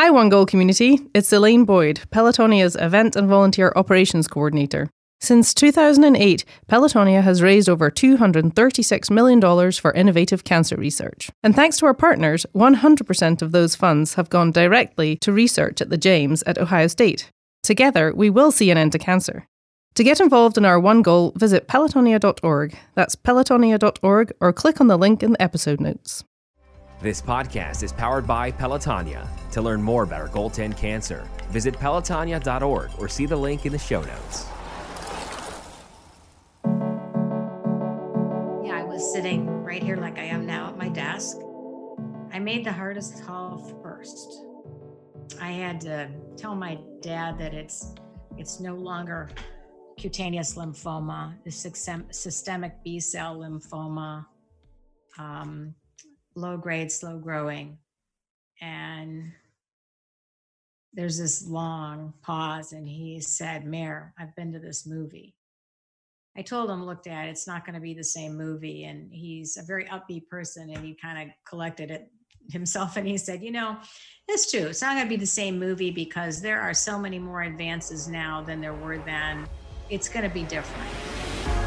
Hi, One Goal community. It's Elaine Boyd, Pelotonia's Event and Volunteer Operations Coordinator. Since 2008, Pelotonia has raised over $236 million for innovative cancer research. And thanks to our partners, 100% of those funds have gone directly to research at the James at Ohio State. Together, we will see an end to cancer. To get involved in our one goal, visit pelotonia.org. That's pelotonia.org or click on the link in the episode notes. This podcast is powered by Pelotonia. To learn more about our goal 10 cancer, visit pelotonia.org or see the link in the show notes. Yeah, I was sitting right here like I am now at my desk. I made the hardest call first. I had to tell my dad that it's it's no longer cutaneous lymphoma, the systemic B cell lymphoma. Um, low grade, slow growing. And there's this long pause, and he said, Mary, I've been to this movie. I told him, look, Dad, it's not going to be the same movie. And he's a very upbeat person, and he kind of collected it himself and he said, you know, it's true. It's not going to be the same movie because there are so many more advances now than there were then. It's going to be different.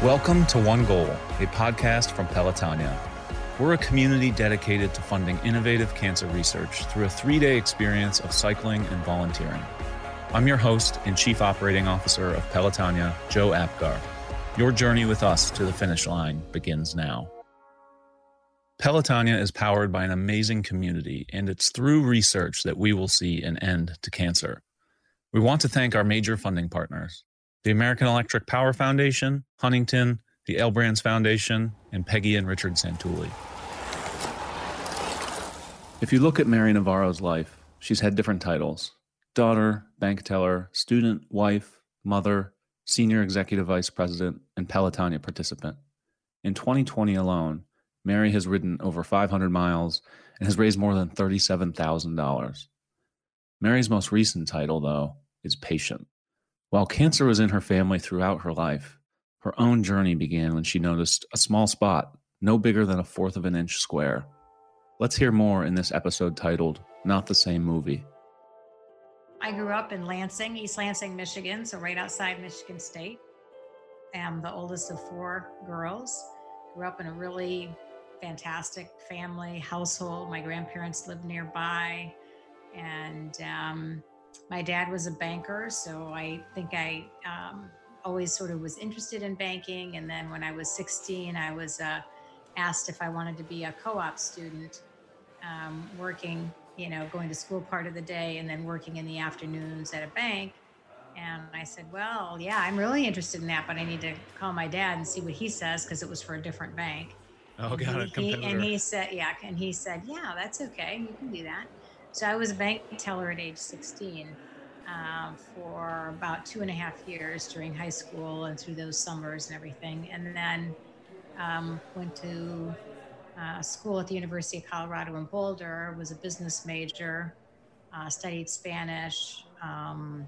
Welcome to One Goal, a podcast from Pelotonia. We're a community dedicated to funding innovative cancer research through a three day experience of cycling and volunteering. I'm your host and Chief Operating Officer of Pelotonia, Joe Apgar. Your journey with us to the finish line begins now. Pelotonia is powered by an amazing community, and it's through research that we will see an end to cancer. We want to thank our major funding partners the American Electric Power Foundation, Huntington, the L Brands Foundation, and Peggy and Richard Santulli. If you look at Mary Navarro's life, she's had different titles daughter, bank teller, student, wife, mother, senior executive vice president, and Pelotonia participant. In 2020 alone, Mary has ridden over 500 miles and has raised more than $37,000. Mary's most recent title, though, is patient. While cancer was in her family throughout her life, her own journey began when she noticed a small spot, no bigger than a fourth of an inch square. Let's hear more in this episode titled Not the Same Movie. I grew up in Lansing, East Lansing, Michigan, so right outside Michigan State. I'm the oldest of four girls. Grew up in a really fantastic family household. My grandparents lived nearby, and um, my dad was a banker, so I think I um, always sort of was interested in banking. And then when I was 16, I was uh, asked if I wanted to be a co op student, um, working, you know, going to school part of the day and then working in the afternoons at a bank. And I said, Well, yeah, I'm really interested in that, but I need to call my dad and see what he says because it was for a different bank. Oh, got it. He, and he said, Yeah. And he said, Yeah, that's okay. You can do that. So I was a bank teller at age 16 uh, for about two and a half years during high school and through those summers and everything. And then um, went to uh, school at the University of Colorado in Boulder, was a business major, uh, studied Spanish, um,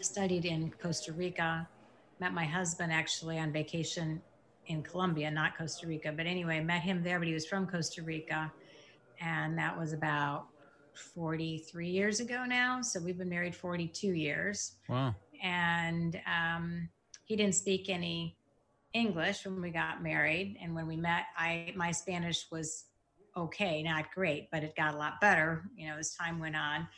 studied in Costa Rica, met my husband actually on vacation in Colombia, not Costa Rica. But anyway, met him there, but he was from Costa Rica. And that was about 43 years ago now. So we've been married 42 years. Wow. And um, he didn't speak any English when we got married. And when we met, I my Spanish was okay, not great, but it got a lot better, you know, as time went on.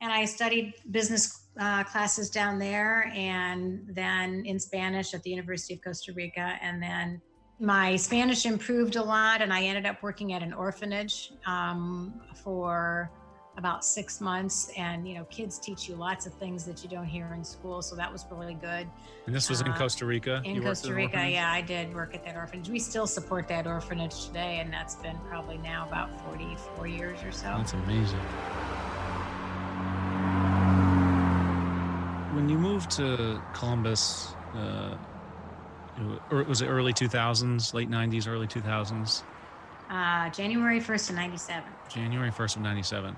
And I studied business uh, classes down there and then in Spanish at the University of Costa Rica. And then my Spanish improved a lot, and I ended up working at an orphanage um, for about six months and you know kids teach you lots of things that you don't hear in school so that was really good. And this was in uh, costa rica? in costa rica yeah i did work at that orphanage. We still support that orphanage today and that's been probably now about 44 years or so. That's amazing. When you moved to columbus uh, or was it early 2000s late 90s early 2000s uh, january 1st of 97 january 1st of 97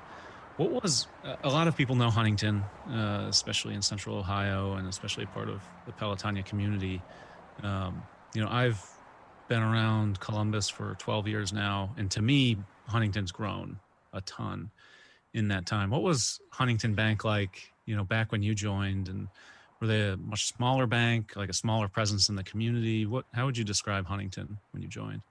what was a lot of people know Huntington, uh, especially in Central Ohio, and especially part of the Pelotonia community. Um, you know, I've been around Columbus for 12 years now, and to me, Huntington's grown a ton. in that time. What was Huntington Bank like, you know, back when you joined and were they a much smaller bank, like a smaller presence in the community? What how would you describe Huntington when you joined?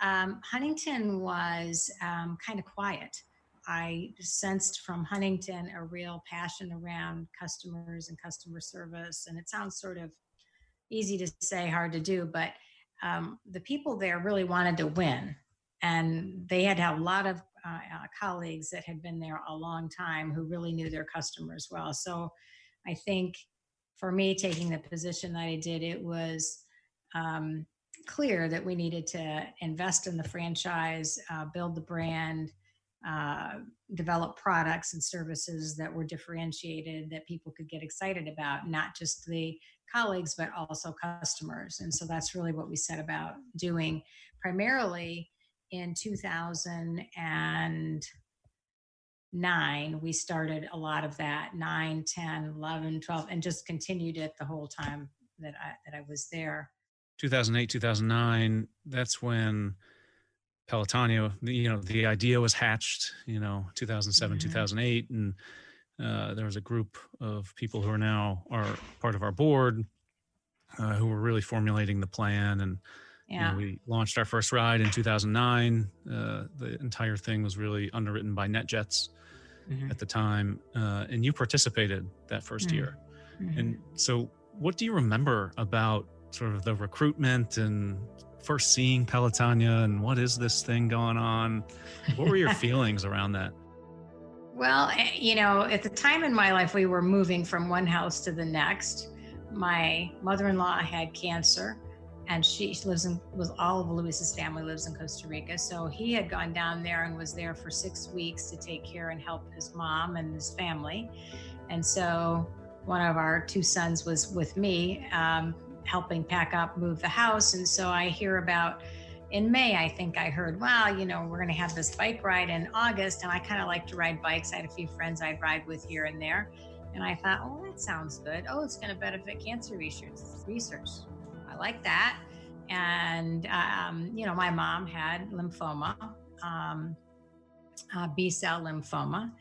Um, Huntington was um, kind of quiet. I sensed from Huntington a real passion around customers and customer service. And it sounds sort of easy to say, hard to do, but um, the people there really wanted to win. And they had a lot of uh, uh, colleagues that had been there a long time who really knew their customers well. So I think for me, taking the position that I did, it was um, clear that we needed to invest in the franchise, uh, build the brand, uh, develop products and services that were differentiated that people could get excited about, not just the colleagues, but also customers. And so that's really what we set about doing primarily in 2009 we started a lot of that 9 10 11 12 and just continued it the whole time that i that i was there 2008 2009 that's when pelotonia you know the idea was hatched you know 2007 mm-hmm. 2008 and uh, there was a group of people who are now are part of our board uh, who were really formulating the plan and yeah. You know, we launched our first ride in 2009. Uh, the entire thing was really underwritten by NetJets mm-hmm. at the time, uh, and you participated that 1st mm-hmm. year. Mm-hmm. And so, what do you remember about sort of the recruitment and first seeing Pelotonia and what is this thing going on? What were your feelings around that? Well, eh, you know, at the time in my life, we were moving from one house to the next. My mother in law had cancer and she, she lives in was all of Luis's family lives in Costa Rica. So he had gone down there and was there for six weeks to take care and help his mom and his family. And so one of our two sons was with me, um, helping pack up, move the house. And so I hear about in May, I think I heard, well, you know, we're going to have this bike ride in August. And I kind of like to ride bikes. I had a few friends I'd ride with here and there. And I thought, oh, that sounds good. Oh, it's going to benefit cancer research. Research. I like that. And, um, you know, my mom had lymphoma, um, uh, B cell lymphoma.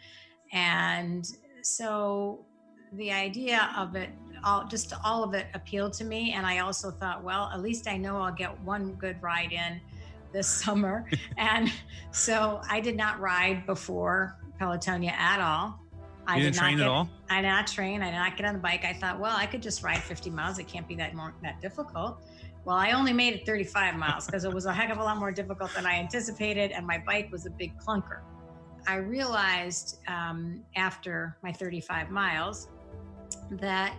And so the idea of it, all, just all of it appealed to me. And I also thought, well, at least I know I'll get one good ride in this summer. and so I did not ride before Pelotonia at all. I you did not get, at all? I did not train. I did not get on the bike. I thought, well, I could just ride 50 miles. It can't be that more that difficult. Well, I only made it 35 miles because it was a heck of a lot more difficult than I anticipated, and my bike was a big clunker. I realized um, after my 35 miles that,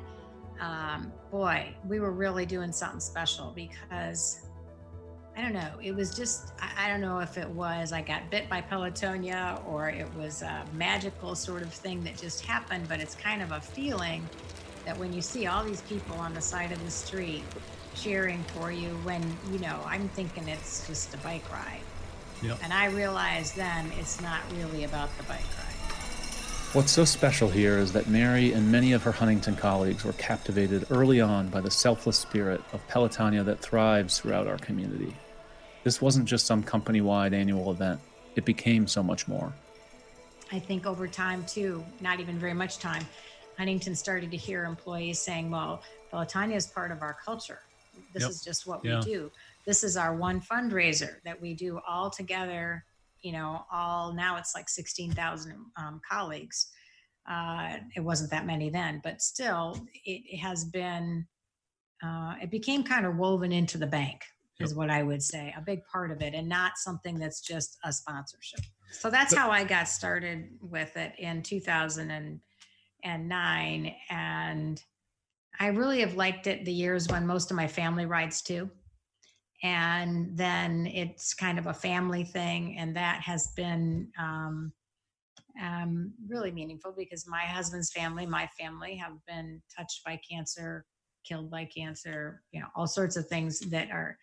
um, boy, we were really doing something special because I don't know. It was just, I, I, don't know if it was I got bit by Pelotonia or it was a magical sort of thing that just happened, but it's kind of a feeling that when you see all these people on the side of the street cheering for you when, you know, I'm thinking it's just a bike ride. Yep. And I realized then it's not really about the bike ride. What's so special here is that Mary and many of her Huntington colleagues were captivated early on by the selfless spirit of Pelotonia that thrives throughout our community. This wasn't just some company wide annual event, it became so much more. I think over time, too, not even very much time, Huntington started to hear employees saying, well, Pelotonia is part of our culture. This yep. is just what yeah. we do. This is our one fundraiser that we do all together. You know, all now it's like 16,000 um, colleagues. Uh, it wasn't that many then, but still, it, it has been, uh, it became kind of woven into the bank, yep. is what I would say, a big part of it, and not something that's just a sponsorship. So that's but, how I got started with it in 2009. And I really have liked it the years when most of my family rides too. And then it's kind of a family thing. And that has been um, um, really meaningful because my husband's family, my family, have been touched by cancer, killed by cancer, you know, all sorts of things that are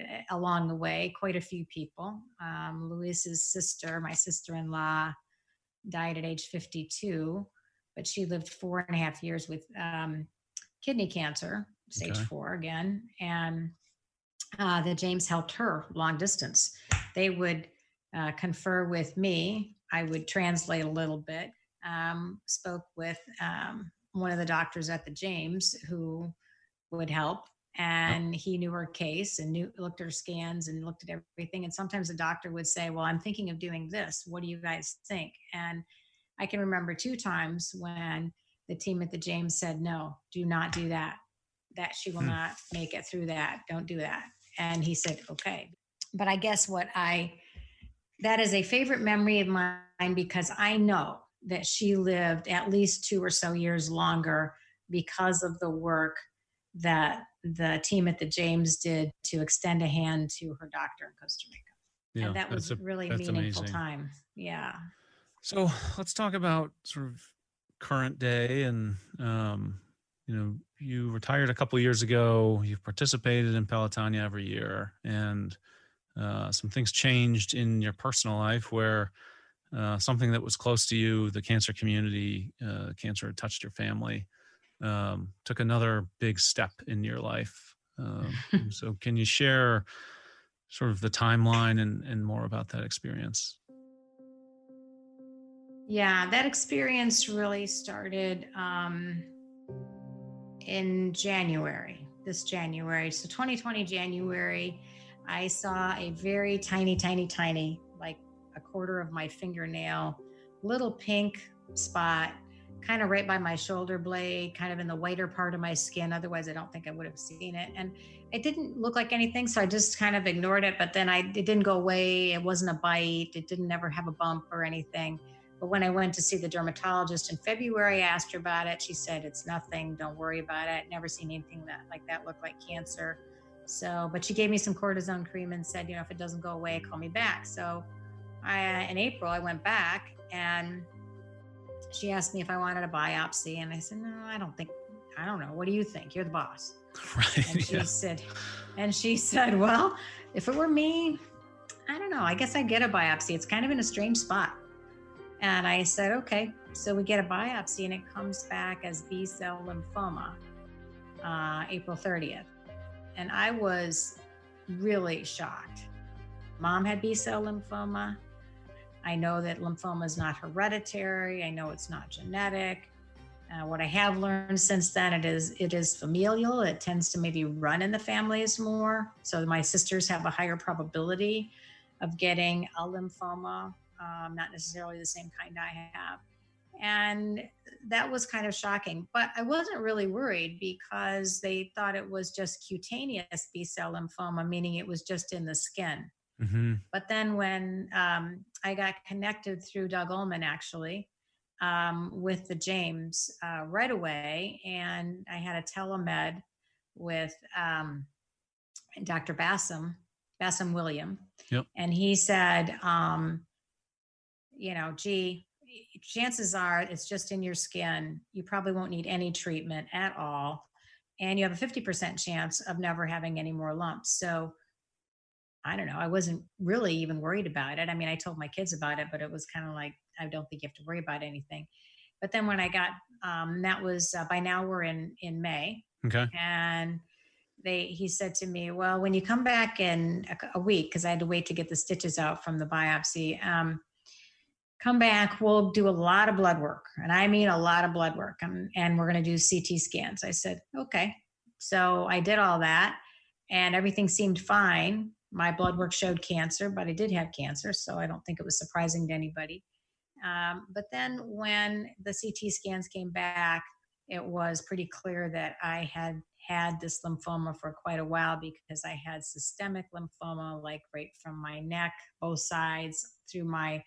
uh, along the way. Quite a few people. Um, Luis's sister, my sister in law, died at age 52, but she lived four and a half years with um, kidney cancer, stage okay. four again, and uh, that James helped her long distance. They would uh, confer with me. I would translate a little bit. Um, spoke with um, one of the doctors at the James who would help and he knew her case and knew looked at her scans and looked at everything and sometimes the doctor would say well i'm thinking of doing this what do you guys think and i can remember two times when the team at the james said no do not do that that she will hmm. not make it through that don't do that and he said okay but i guess what i that is a favorite memory of mine because i know that she lived at least two or so years longer because of the work that the team at the James did to extend a hand to her doctor in Costa Rica. Yeah, and that was a really meaningful amazing. time. Yeah. So let's talk about sort of current day and um, you know you retired a couple years ago you've participated in pelotonia every year and uh, some things changed in your personal life where uh, something that was close to you the cancer community uh, cancer touched your family um, took another big step in your life. Um, so, can you share sort of the timeline and, and more about that experience? Yeah, that experience really started um, in January, this January. So, 2020 January, I saw a very tiny, tiny, tiny, like a quarter of my fingernail, little pink spot kind of right by my shoulder blade, kind of in the whiter part of my skin. Otherwise, I don't think I would have seen it. And it didn't look like anything, so I just kind of ignored it. But then I it didn't go away. It wasn't a bite. It didn't ever have a bump or anything. But when I went to see the dermatologist in February, I asked her about it. She said it's nothing. Don't worry about it. Never seen anything that like that look like cancer. So, but she gave me some cortisone cream and said, you know, if it doesn't go away, call me back. So, I uh, in April I went back and she asked me if I wanted a biopsy, and I said, No, I don't think, I don't know. What do you think? You're the boss. Right. And she yeah. said, and she said, Well, if it were me, I don't know. I guess I'd get a biopsy. It's kind of in a strange spot. And I said, Okay. So we get a biopsy, and it comes back as B cell lymphoma, uh, April 30th. And I was really shocked. Mom had B cell lymphoma. I know that lymphoma is not hereditary. I know it's not genetic. Uh, what I have learned since then, it is it is familial. It tends to maybe run in the families more. So my sisters have a higher probability of getting a lymphoma, um, not necessarily the same kind I have. And that was kind of shocking. But I wasn't really worried because they thought it was just cutaneous B cell lymphoma, meaning it was just in the skin. Mm-hmm. But then when um, I got connected through Doug Ulman, actually, um, with the James uh, right away, and I had a telemed with um, Dr. Basem, Basem William, yep. and he said, um, you know, gee, chances are it's just in your skin. You probably won't need any treatment at all. And you have a 50% chance of never having any more lumps. So I don't know. I wasn't really even worried about it. I mean, I told my kids about it, but it was kind of like, I don't think you have to worry about anything. But then when I got, um, that was uh, by now we're in in May. Okay. And they, he said to me, well, when you come back in a, a week, because I had to wait to get the stitches out from the biopsy. Um, come back. We'll do a lot of blood work, and I mean a lot of blood work, and, and we're going to do CT scans. I said, okay. So I did all that, and everything seemed fine my blood work showed cancer, but I did have cancer, so I don't think it was surprising to anybody. Um, but then when the CT scans came back, it was pretty clear that I had had this lymphoma for quite a while because I had systemic lymphoma, like right from my neck, both sides, through my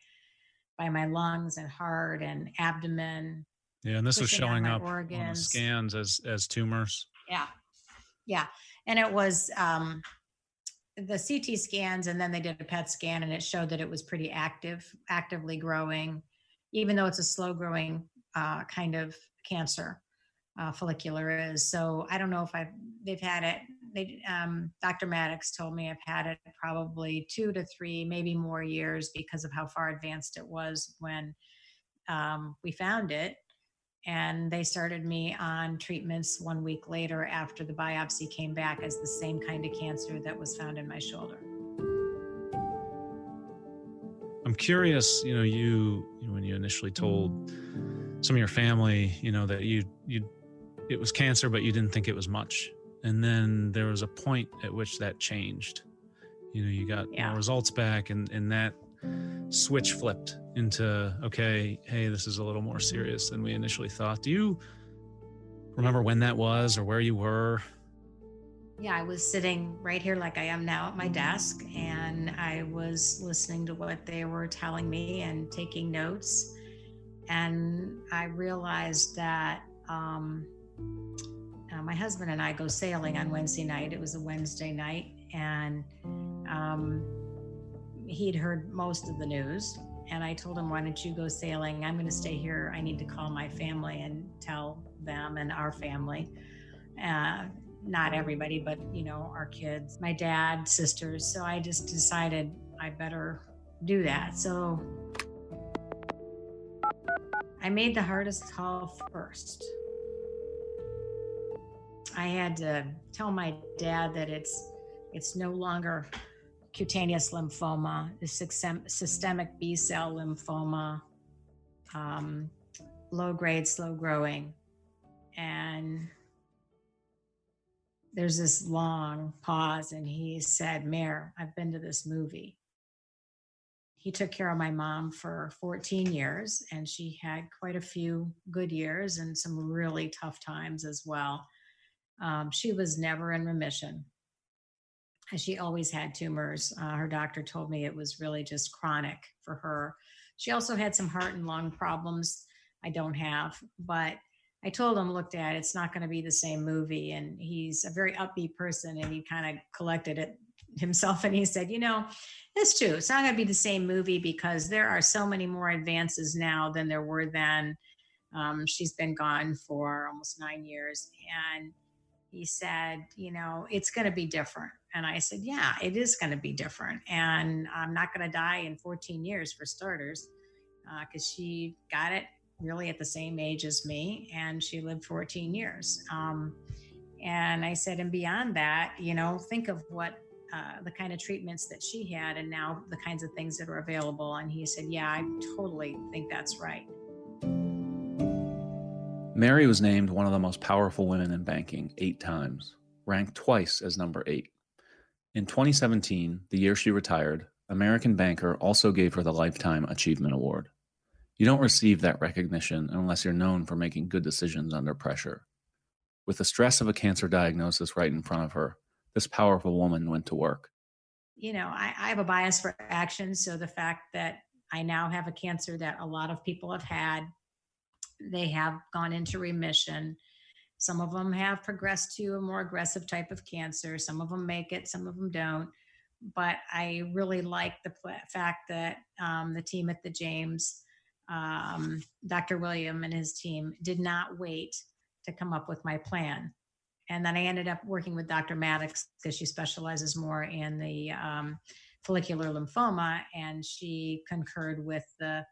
by my lungs and heart and abdomen. Yeah, and this was showing up organs. on the scans as as tumors. Yeah, yeah, and it was um, the CT scans and then they did a PET scan and it showed that it was pretty active, actively growing, even though it's a slow growing uh, kind of cancer. Uh, follicular is so I don't know if I've they've had it. They, um, Dr. Maddocks told me I've had it probably two to three, maybe more years because of how far advanced it was when um, we found it and they started me on treatments one week later after the biopsy came back as the same kind of cancer that was found in my shoulder. I'm curious, you know, you, you when you initially told some of your family, you know, that you you it was cancer, but you didn't think it was much. And then there was a point at which that changed. You know, you got Yeah. results back and and that switch flipped into okay, hey, this is a little more serious than we initially thought. Do you remember when that was or where you were? Yeah, I was sitting right here like I am now at my desk, and I was listening to what they were telling me and taking notes. And I realized that um, my husband and I go sailing on Wednesday night. It was a Wednesday night, and um, he'd heard most of the news. And I told him, Why don't you go sailing? I'm going to stay here. I need to call my family and tell them and our family. Uh, not everybody, but you know, our kids, my dad, sisters. So I just decided I better do that. So I made the hardest call first. I had to tell my dad that it's it's no longer cutaneous lymphoma, the systemic B cell lymphoma, um, low grade, slow growing, and there's this long pause and he said Mary i've been to this movie. He took care of my mom for 14 years and she had quite a few good years and some really tough times as well um, she was never in remission she always had tumors uh, her doctor told me it was really just chronic for her she also had some heart and lung problems i don't have but I told him, look, Dad, it's not going to be the same movie. And he's a very upbeat person and he kind of collected it himself and he said, you know, it's true. It's not going to be the same movie because there are so many more advances now than there were then. Um, she's been gone for almost nine years. And he said, you know, it's going to be different. And I said, yeah, it is going to be different. And I'm not going to die in 14 years for starters because uh, she got it really at the same age as me, and she lived 14 years. Um, and I said, and beyond that, you know, think of what uh, the kind of treatments that she had, and now the kinds of things that are available. And he said, yeah, I totally think that's right. Mary was named one of the most powerful women in banking eight times, ranked twice as number eight. In 2017, the year she retired, American Banker also gave her the Lifetime Achievement Award. You don't receive that recognition unless you're known for making good decisions under pressure. With the stress of a cancer diagnosis right in front of her, this powerful woman went to work. You know, I, I have a bias for action. So the fact that I now have a cancer that a lot of people have had, they have gone into remission. Some of them have progressed to a more aggressive type of cancer. Some of them make it, some of them don't. But I really like the pl- fact that um, the team at the James um, Dr. William and his team did not wait to come up with my plan. And then I ended up working with Dr. Maddocks because she specializes more in the um, follicular lymphoma, and she concurred with the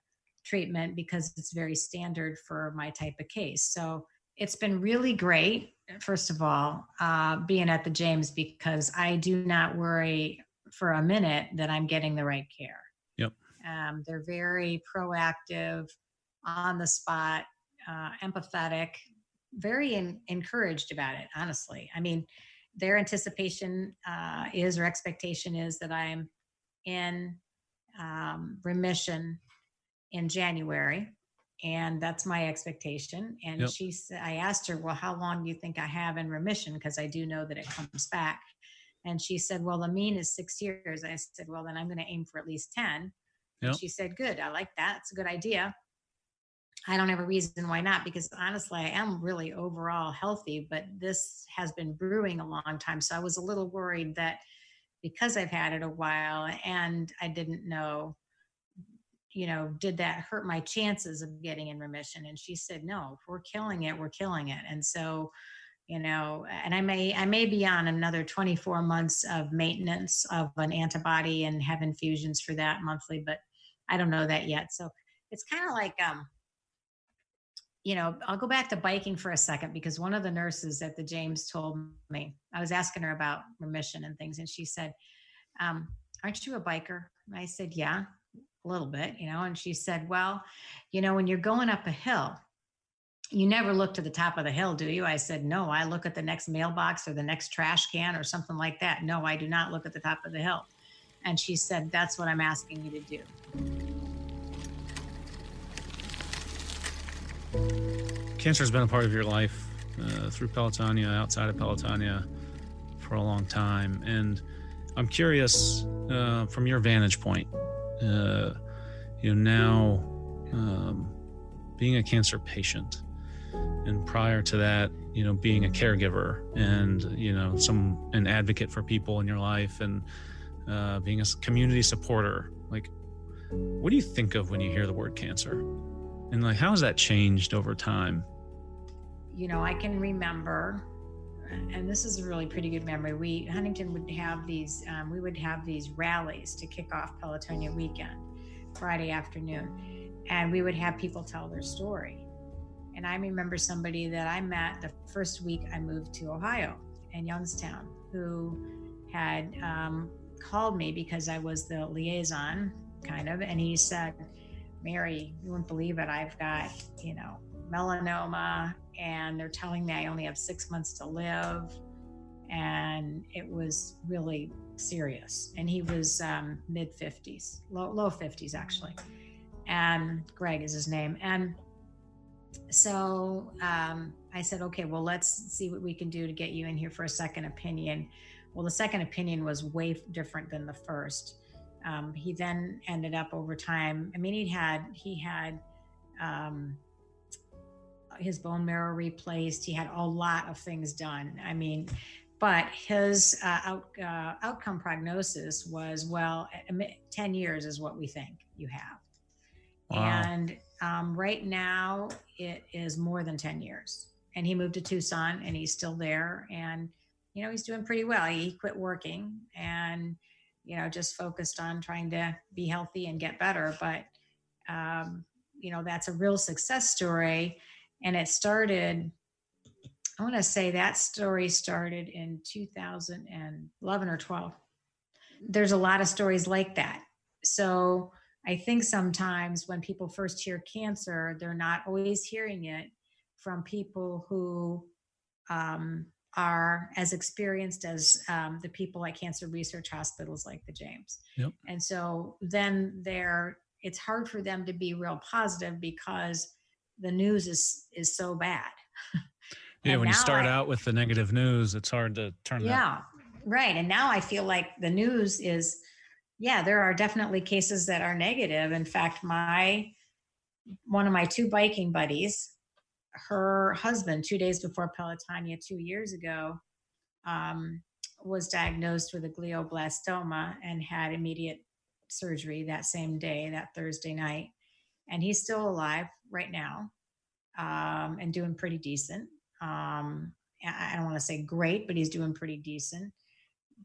treatment because it's very standard for my type of case. So it's been really great, first of all, uh, being at the James because I do not worry for a minute that I'm getting the right care. Um, they're very proactive, on the spot, uh, empathetic, very in, encouraged about it, honestly. I mean, their anticipation uh, is or expectation is that I'm in um, remission in January. And that's my expectation. And Yep. she said, I asked her, Well, how long do you think I have in remission? Because I do know that it comes back. And she said, Well, the mean is six years. I said, Well, then I'm going to aim for at least 10. Yep. And she said, Good. I like that. It's a good idea. I don't have a reason why not because honestly, I am really overall healthy, but this has been brewing a long time. So I was a little worried that because I've had it a while and I didn't know, you know, did that hurt my chances of getting in remission? And she said, No, if we're killing it, we're killing it. And so, you know, and I may I may be on another 24 months of maintenance of an antibody and have infusions for that monthly, but I don't know that yet. So it's kind of like um you know, I'll go back to biking for a second because one of the nurses at the James told me, I was asking her about remission and things, and she said, um, Aren't you a biker? And I said, Yeah. A little bit, you know. And she said, Well, you know, when you're going up a hill, you never look to the top of the hill, do you? I said, No, I look at the next mailbox or the next trash can or something like that. No, I do not look at the top of the hill. And she said, That's what I'm asking you to do. Cancer has been a part of your life uh, through Pelotonia, outside of Pelotonia for a long time. And I'm curious uh, from your vantage point, uh, you know, now um, being a cancer patient, and prior to that, you know, being a caregiver and you know, some an advocate for people in your life, and uh, being a community supporter. Like, what do you think of when you hear the word cancer? And like, how has that changed over time? You know, I can remember and this is a really pretty good memory. We Huntington would have these, um, we would have these rallies to kick off Pelotonia weekend, Friday afternoon, and we would have people tell their story. And I remember somebody that I met the first week I moved to Ohio in Youngstown, who had um, called me because I was the liaison, kind of, and he said, "Mary, you wouldn't believe it. I've got, you know, melanoma and they're telling me I only have six months to live. And it was really serious. And he was um, mid 50s, low, low 50s actually. And Greg is his name. And so um, I said, okay, well, let's see what we can do to get you in here for a second opinion. Well, the second opinion was way different than the first. Um, he then ended up over time. I mean, he had he had um, his bone marrow replaced. He had a lot of things done. I mean, but his uh, out, uh, outcome prognosis was well, 10 years is what we think you have. Wow. And um, right now, it is more than 10 years. And he moved to Tucson and he's still there. And, you know, he's doing pretty well. He quit working and, you know, just focused on trying to be healthy and get better. But, um, you know, that's a real success story and it started i want to say that story started in 2011 or 12 there's a lot of stories like that. So i think sometimes when people first hear cancer they're not always hearing it from people who um, are as experienced as um, the people at cancer research hospitals like the james. Yep. and so then they're it's hard for them to be real positive because the news is is so bad. yeah, when you start I, out with the negative news, it's hard to turn. Yeah, that. right. And now I feel like the news is, yeah, there are definitely cases that are negative. In fact, my one of my two biking buddies, her husband, two days before Pelotonia two years ago, um, was diagnosed with a glioblastoma and had immediate surgery that same day, that Thursday night. And he's still alive right now um, and doing pretty decent. Um, I don't want to say great, but he's doing pretty decent.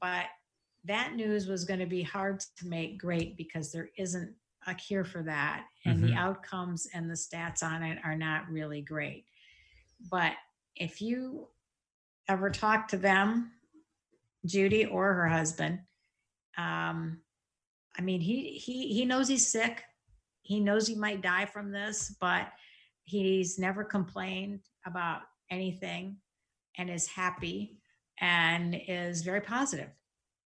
But that news was going to be hard to make great because there isn't a cure for that. And mm-hmm. the outcomes and the stats on it are not really great. But if you ever talk to them, Judy or her husband, um, I mean, he he he knows he's sick he knows he might die from this, but he's never complained about anything and is happy and is very positive.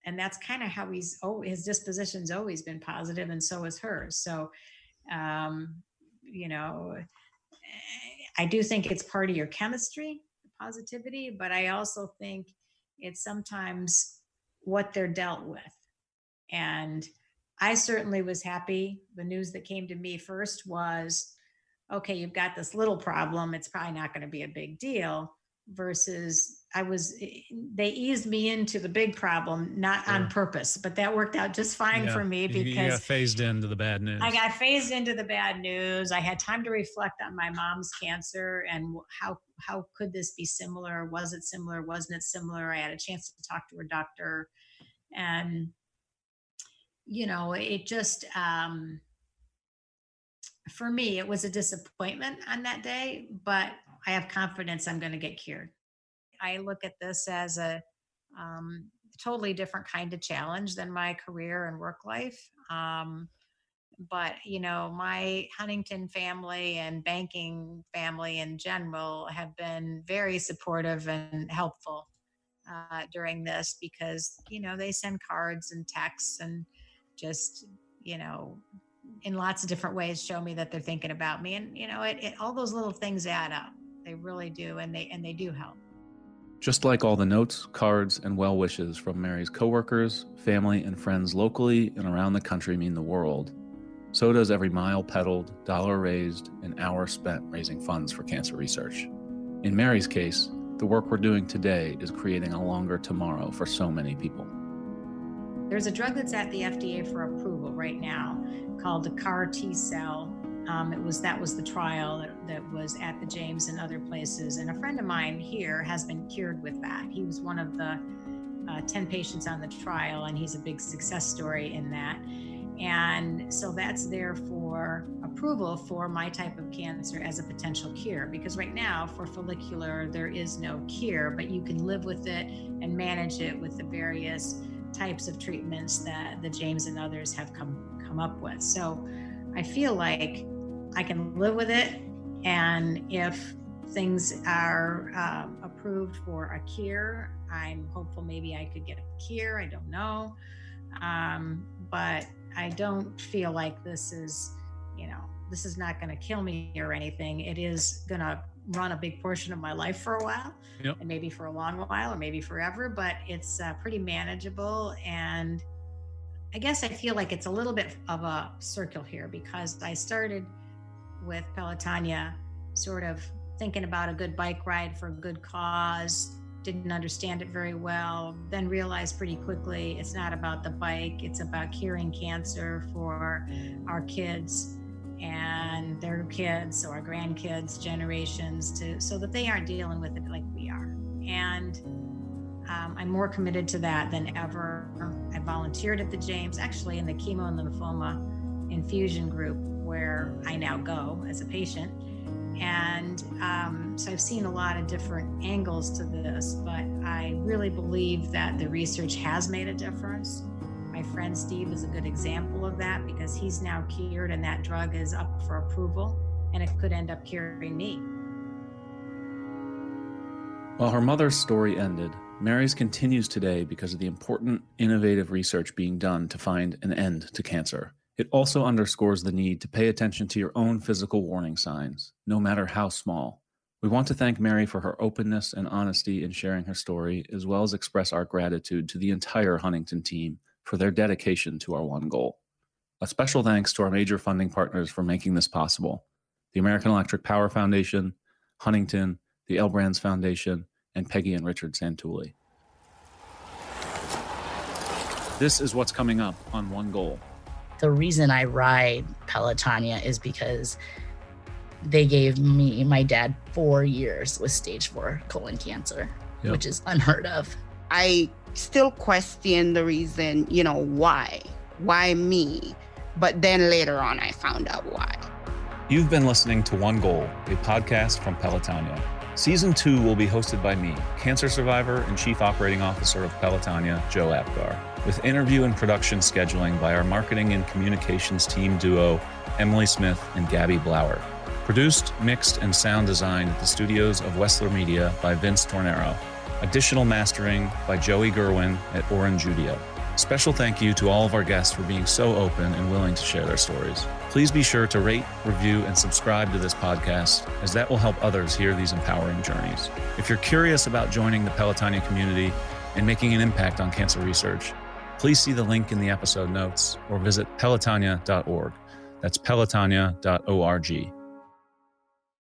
And that's kind of how he's oh his disposition's always been positive and so is hers. So um, you know, I do think it's part of your chemistry, positivity, but I also think it's sometimes what they're dealt with. And I certainly was happy. The news that came to me first was okay, you've got this little problem. It's probably not going to be a big deal. Versus, I was, eh, they eased me into the big problem, not on purpose, but that worked out just fine yeah. for me because you got phased into the bad news. I got phased into the bad news. I had time to reflect on my mom's cancer and how how could this be similar? Was it similar? Wasn't it similar? I had a chance to talk to her doctor, and you know, it just, um, for me, it was a disappointment on that day, but I have confidence I'm going to get cured. I look at this as a um, totally different kind of challenge than my career and work life. Um, but you know my huntington family and banking family in general have been very supportive and helpful uh, during this because you know they send cards and texts and just you know in lots of different ways show me that they're thinking about me and you know it, it all those little things add up they really do and they and they do help just like all the notes, cards, and well wishes from Mary's coworkers, family, and friends locally and around the country mean the world, so does every mile pedaled, dollar raised, and hour spent raising funds for cancer research. In Mary's case, the work we're doing today is creating a longer tomorrow for so many people. There's a drug that's at the FDA for approval right now called the CAR T cell um, it was that was the trial that, that, was at the James and other places. And a friend of mine here has been cured with that. He was one of the uh, 10 patients on the trial, and he's a big success story in that. And so that's there for approval for my type of cancer as a potential cure. Because right now, for follicular, there is no cure, but you can live with it and manage it with the various types of treatments that the James and others have come come up with. So I feel like I can live with it. And if things are um, approved for a cure, I'm hopeful maybe I could get a cure. I don't know. Um, but I don't feel like this is, you know, this is not going to kill me or anything. It is going to run a big portion of my life for a while yep. and maybe for a long while or maybe forever, but it's uh, pretty manageable. And I guess I feel like it's a little bit of a circle here because I started with Pelotonia, sort of thinking about a good bike ride for a good cause, didn't understand it very well, then realized pretty quickly it's not about the bike, it's about curing cancer for our kids and their kids or grandkids generations to so that they aren't dealing with it like we are and um, i'm more committed to that than ever i volunteered at the james actually in the chemo and lymphoma infusion group where I now go as a patient. And um, so I've seen a lot of different angles to this, but I really believe that the research has made a difference. My friend Steve is a good example of that because he's now cured and that drug is up for approval and it could end up curing me. While her mother's story ended, Mary's continues today because of the important, innovative research being done to find an end to cancer. It also underscores the need to pay attention to your own physical warning signs, no matter how small. We want to thank Mary for her openness and honesty in sharing her story, as well as express our gratitude to the entire Huntington team for their dedication to our one goal. A special thanks to our major funding partners for making this possible the American Electric Power Foundation, Huntington, the L Brands Foundation, and Peggy and Richard Santulli. This is what's coming up on One Goal the reason I ride Pelotonia is because they gave me my dad four years with stage four colon cancer, yep. which is unheard of. I still question the reason, you know, why? Why me? But then later on, I found out why. You've been listening to One Goal, a podcast from Pelotonia. Season two will be hosted by me, cancer survivor and chief operating officer of Pelotonia, Joe Apgar with interview and production scheduling by our marketing and communications team duo, Emily Smith and Gabby Blauer. Produced, mixed, and sound designed at the studios of Wessler Media by Vince Tornero. Additional mastering by Joey Gerwin at Orange Special thank you to all of our guests for being so open and willing to share their stories. Please be sure to rate, review, and subscribe to this podcast, as that will help others hear these empowering journeys. If you're curious about joining the Pelotonia community and making an impact on cancer research, please see the link in the episode notes or visit pelotonia.org. That's pelotonia.org.